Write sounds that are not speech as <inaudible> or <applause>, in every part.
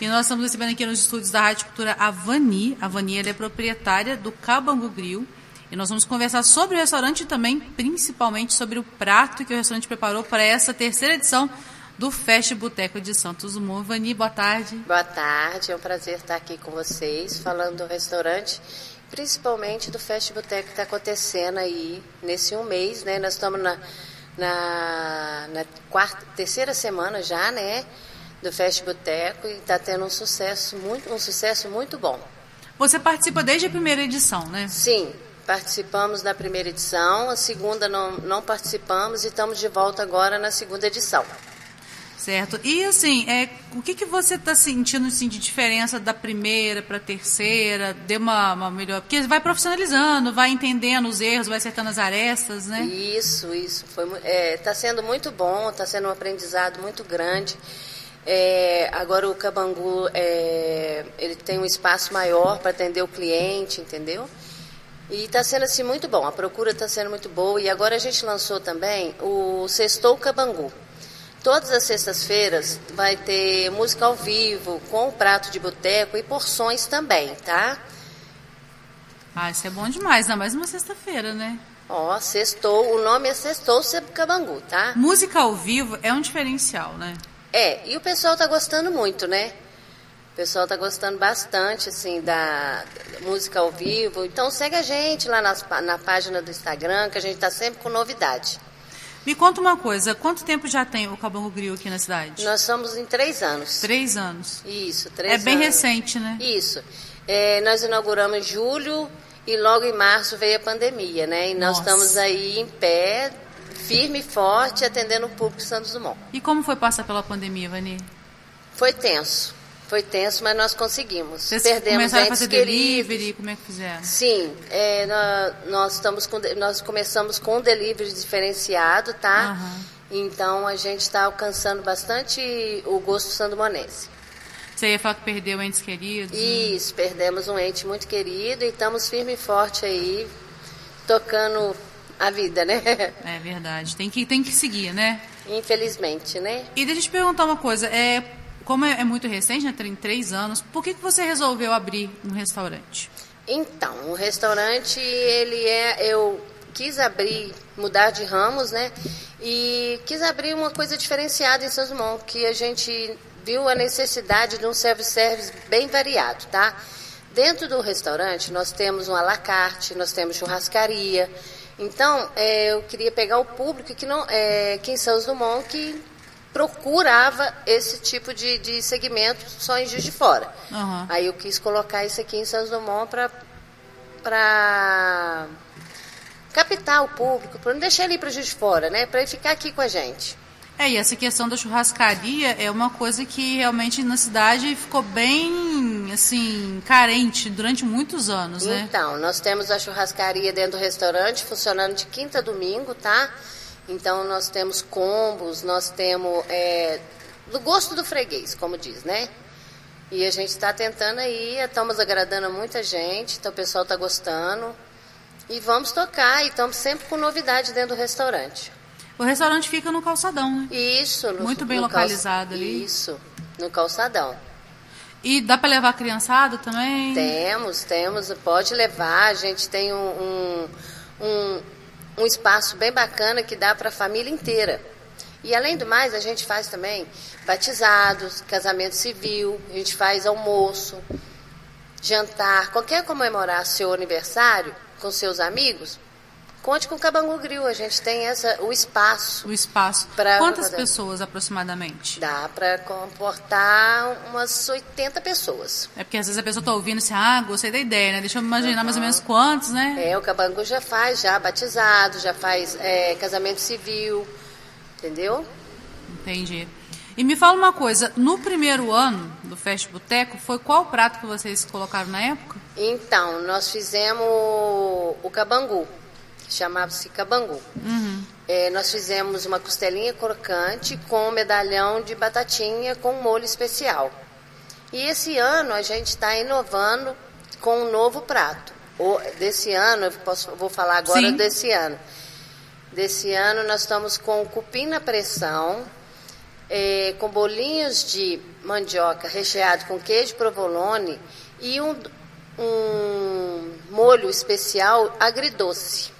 E nós estamos recebendo aqui nos estúdios da Rádio Cultura a Vani. A Vani é proprietária do Cabangu Grill. E nós vamos conversar sobre o restaurante e também, principalmente, sobre o prato que o restaurante preparou para essa terceira edição do Fest Boteco de Santos Dumont. Vani, boa tarde. Boa tarde, é um prazer estar aqui com vocês, falando do restaurante, principalmente do Fest Boteco que está acontecendo aí nesse um mês, né? Nós estamos na, na, na quarta, terceira semana já, né? Do Fest Boteco e está tendo um sucesso muito, um sucesso muito bom. Você participa desde a primeira edição, né? Sim, participamos da primeira edição, a segunda não, não participamos e estamos de volta agora na segunda edição. Certo. E assim, é, o que, que você está sentindo assim, de diferença da primeira para a terceira? Deu uma, uma, melhor. Porque vai profissionalizando, vai entendendo os erros, vai acertando as arestas, né? Isso, isso. Está é, tá sendo muito bom, está sendo um aprendizado muito grande. É, agora o Cabangu é, ele tem um espaço maior para atender o cliente, entendeu? E está sendo assim muito bom, a procura está sendo muito boa. E agora a gente lançou também o Sextou Cabangu. Todas as sextas-feiras vai ter música ao vivo, com o prato de boteco e porções também, tá? Ah, isso é bom demais, ainda mais uma sexta-feira, né? Ó, oh, sextou, o nome é Sextou Cabangu, tá? Música ao vivo é um diferencial, né? É, e o pessoal tá gostando muito, né? O pessoal tá gostando bastante, assim, da, música ao vivo. Então segue a gente lá nas, na página do Instagram, que a gente tá sempre com novidade. Me conta uma coisa, quanto tempo já tem o Cabango Grill aqui na cidade? Nós somos em três anos. Três anos. Isso, três anos. É bem recente, né? Isso. É, nós inauguramos em julho e logo em março veio a pandemia, né? E nós Nossa. estamos aí em pé, firme e forte, atendendo o público de Santos Dumont. E como foi passar pela pandemia, Vani? Foi tenso. Foi tenso, mas nós conseguimos. Vocês Perdemos começaram a fazer delivery? Como é que fizeram? Sim, é, nós, estamos com, nós começamos com um delivery diferenciado, tá? Uhum. Então a gente está alcançando bastante o gosto sandumonense. Você ia falar que perdeu entes queridos? Né? Isso, né? perdemos um ente muito querido e estamos firme e forte aí, tocando a vida, né? É verdade, tem que, tem que seguir, né? Infelizmente, né? E deixa eu te perguntar uma coisa, é, como é, é, muito recente, né, tem três anos, por que, que você resolveu abrir um restaurante? Então, o restaurante, ele é, eu quis abrir, mudar de ramos, né, e quis abrir uma coisa diferenciada em São Dumont, que a gente viu a necessidade de um service-service bem variado, tá? Dentro do restaurante, nós temos um alacarte, nós temos churrascaria, então, é, eu queria pegar o público que não, é, que em São Dumont que procurava esse tipo de, de segmento só em Juiz de Fora. Uhum. Aí eu quis colocar isso aqui em Santos Dumont para captar o público, para não deixar ele para Juiz de Fora, né? Para ele ficar aqui com a gente. É, e essa questão da churrascaria é uma coisa que realmente na cidade ficou bem, assim, carente durante muitos anos, né? Então, nós temos a churrascaria dentro do restaurante, funcionando de quinta a domingo, tá? Então nós temos combos, nós temos é, do gosto do freguês, como diz, né? E a gente está tentando aí, estamos agradando a muita gente, então o pessoal está gostando. E vamos tocar, e estamos sempre com novidade dentro do restaurante. O restaurante fica no calçadão, né? Isso. No, Muito bem no localizado ali. Isso, no calçadão. E dá para levar a criançada também? Temos, temos. Pode levar. A gente tem um, um, um um espaço bem bacana que dá para a família inteira. E além do mais, a gente faz também batizados, casamento civil, a gente faz almoço, jantar, qualquer comemorar seu aniversário com seus amigos, Conte com o Cabangu Grill, a gente tem essa, o espaço. O espaço. Pra Quantas poder... pessoas aproximadamente? Dá para comportar umas 80 pessoas. É porque às vezes a pessoa está ouvindo assim, ah, gostei da ideia, né? Deixa eu imaginar uhum. mais ou menos quantos, né? É, o Cabangu já faz, já batizado, já faz é, casamento civil, entendeu? Entendi. E me fala uma coisa, no primeiro ano do Fest Boteco, foi qual prato que vocês colocaram na época? Então, nós fizemos o cabangu chamava-se Cabangu. Uhum. É, nós fizemos uma costelinha crocante com um medalhão de batatinha com molho especial. E esse ano a gente está inovando com um novo prato. O, desse ano, eu posso, vou falar agora Sim. desse ano. Desse ano nós estamos com cupim na pressão, é, com bolinhos de mandioca recheado com queijo provolone e um, um molho especial agridoce.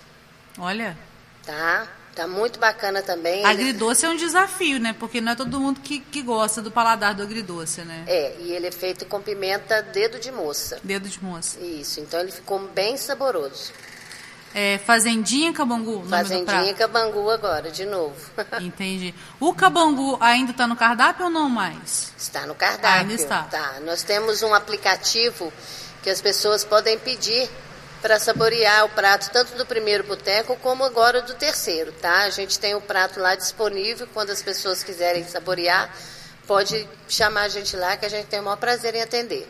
Olha. Tá? Tá muito bacana também. Agridoce ele... é um desafio, né? Porque não é todo mundo que, que gosta do paladar do agridoce, né? É, e ele é feito com pimenta dedo de moça. Dedo de moça. Isso, então ele ficou bem saboroso. É, Fazendinha Cabangu, Fazendinha Cabangu agora, de novo. <laughs> Entendi. O Cabangu ainda está no cardápio ou não mais? Está no cardápio. Ainda está. Tá. Nós temos um aplicativo que as pessoas podem pedir para saborear o prato tanto do primeiro boteco como agora do terceiro, tá? A gente tem o prato lá disponível, quando as pessoas quiserem saborear, pode chamar a gente lá que a gente tem o maior prazer em atender.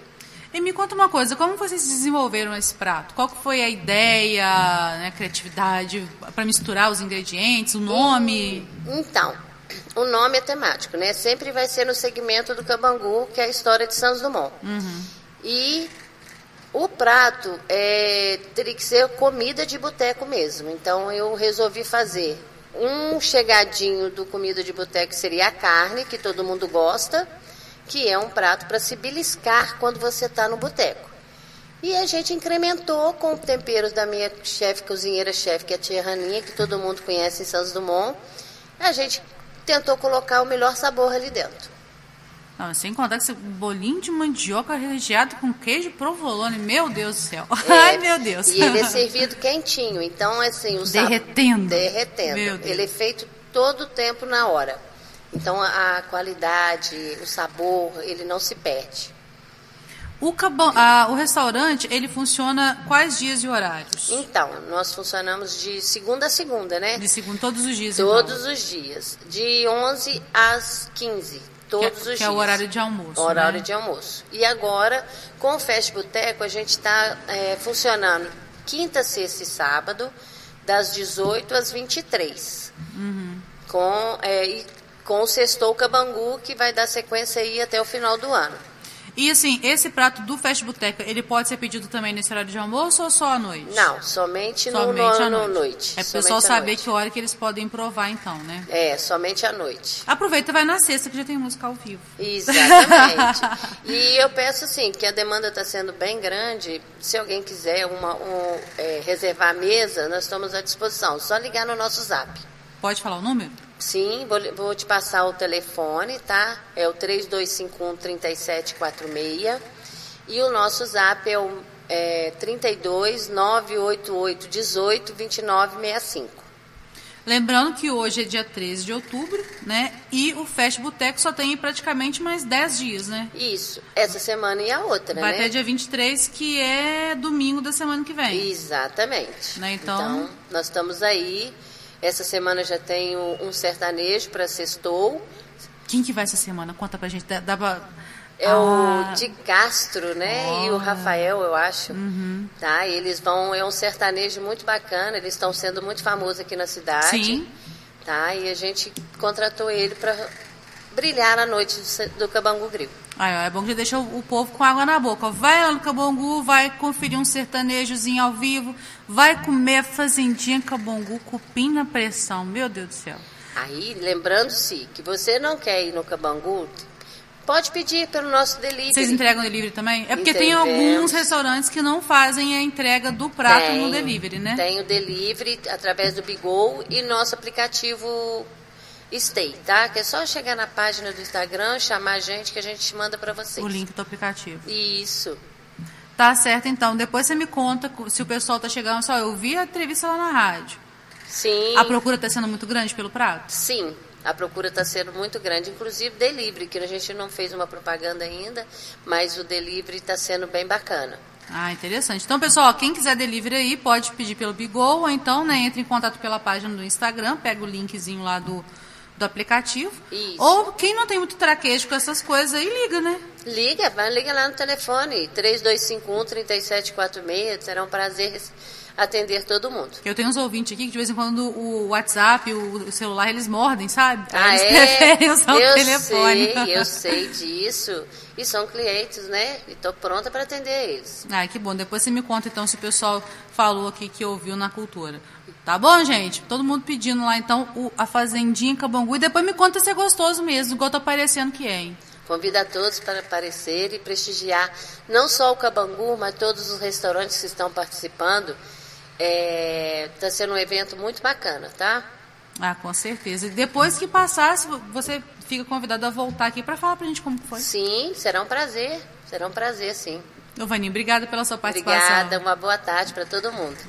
E me conta uma coisa, como vocês desenvolveram esse prato? Qual foi a ideia, né, criatividade para misturar os ingredientes, o nome? Então, o nome é temático, né? Sempre vai ser no segmento do Cabangu, que é a história de Santos Dumont. Uhum. E o prato é, teria que ser comida de boteco mesmo. Então eu resolvi fazer um chegadinho do comida de boteco seria a carne, que todo mundo gosta que é um prato para se beliscar quando você está no boteco. E a gente incrementou com temperos da minha chefe cozinheira chefe, que é a tia Raninha, que todo mundo conhece em Santos Dumont. A gente tentou colocar o melhor sabor ali dentro. Não, sem contar que esse bolinho de mandioca recheado com queijo provolone, meu Deus do céu. É, <laughs> Ai, meu Deus. E ele é servido quentinho, então assim, o derretendo. Sabor, derretendo. Ele é feito todo o tempo na hora. Então a qualidade, o sabor, ele não se perde. O, cabão, a, o restaurante, ele funciona quais dias e horários? Então, nós funcionamos de segunda a segunda, né? De segunda, todos os dias, Todos então. os dias. De 11 às 15. Todos que, os que dias. Que é o horário de almoço. Horário né? de almoço. E agora, com o Fast Boteco, a gente está é, funcionando quinta, sexta e sábado, das 18 às 23. Uhum. Com, é, e com o Sextou Cabangu, que vai dar sequência aí até o final do ano. E assim, esse prato do Fast Boteca, ele pode ser pedido também nesse horário de almoço ou só à noite? Não, somente, somente no, à no, noite. noite. É para o pessoal saber que hora que eles podem provar então, né? É, somente à noite. Aproveita e vai na sexta que já tem música ao vivo. Exatamente. <laughs> e eu peço assim, que a demanda está sendo bem grande, se alguém quiser uma, um, é, reservar a mesa, nós estamos à disposição. Só ligar no nosso zap. Pode falar o número? Sim, vou, vou te passar o telefone, tá? É o 3251-3746. E o nosso zap é o é, 32 988 18 2965. Lembrando que hoje é dia 13 de outubro, né? E o Fest Boteco só tem praticamente mais 10 dias, né? Isso. Essa semana e a outra, Vai né? até dia 23, que é domingo da semana que vem. Exatamente. Né? Então... então, nós estamos aí. Essa semana já tenho um sertanejo para sextou. Quem que vai essa semana? Conta pra gente. Dá, dá pra... É Ah. o de Castro, né? E o Rafael, eu acho. Uhum. Tá? E eles vão, é um sertanejo muito bacana, eles estão sendo muito famosos aqui na cidade. Sim. Tá? E a gente contratou ele para brilhar na noite do, Cabangu Grill. Aí, ó, é bom que deixa o, o povo com água na boca. ó. Vai lá no Cabongu, vai conferir um sertanejozinho ao vivo, vai comer a fazendinha Cabongu, cupim na pressão. Meu Deus do céu. Aí, lembrando-se que você não quer ir no Cabangu, pode pedir pelo nosso delivery. Vocês entregam delivery também? É porque tem Entregamos. alguns restaurantes que não fazem a entrega do prato Tem, no delivery, né? Tem o delivery através do Bigol e nosso aplicativo Stay, tá? Que é só chegar na página do Instagram, chamar a gente que a gente manda para vocês. O link do aplicativo. Isso. Tá certo, então. Depois você me conta se o pessoal tá chegando. Só eu vi a entrevista lá na rádio. Sim. A procura tá sendo muito grande pelo prato? Sim. A procura está sendo muito grande, inclusive delivery, que a gente não fez uma propaganda ainda, mas o delivery está sendo bem bacana. Ah, interessante. Então, pessoal, quem quiser delivery aí, pode pedir pelo Bigol, ou então, né, entre em contato pela página do Instagram, pega o linkzinho lá do, do aplicativo. Isso. Ou quem não tem muito traquejo com essas coisas aí, liga, né? Liga, vai, liga lá no telefone, 3251-3746, será um prazer atender todo mundo. Eu tenho uns ouvintes aqui que de vez em quando o WhatsApp, o, celular, eles mordem, sabe? Ah, eles é? preferem usar eu o telefone. sei, eu <laughs> sei disso. E são clientes, né? E estou pronta para atender eles. Ah, que bom. Depois você me conta então se o pessoal falou aqui que ouviu na cultura. Tá Tá bom, gente? Todo mundo pedindo lá, então, o, a Fazendinha Cabangu. E depois me conta se é gostoso mesmo, igual tá parecendo que é, hein? Convido a todos para aparecer e prestigiar não só o Cabangu, mas todos os restaurantes que estão participando. Está é, tá sendo um evento muito bacana, tá? Ah, com certeza. E depois que passar, você fica convidado a voltar aqui para falar para a gente como foi. Sim, será um prazer. Será um prazer, sim. Vaninho, obrigada pela sua participação. Obrigada, uma boa tarde para todo mundo.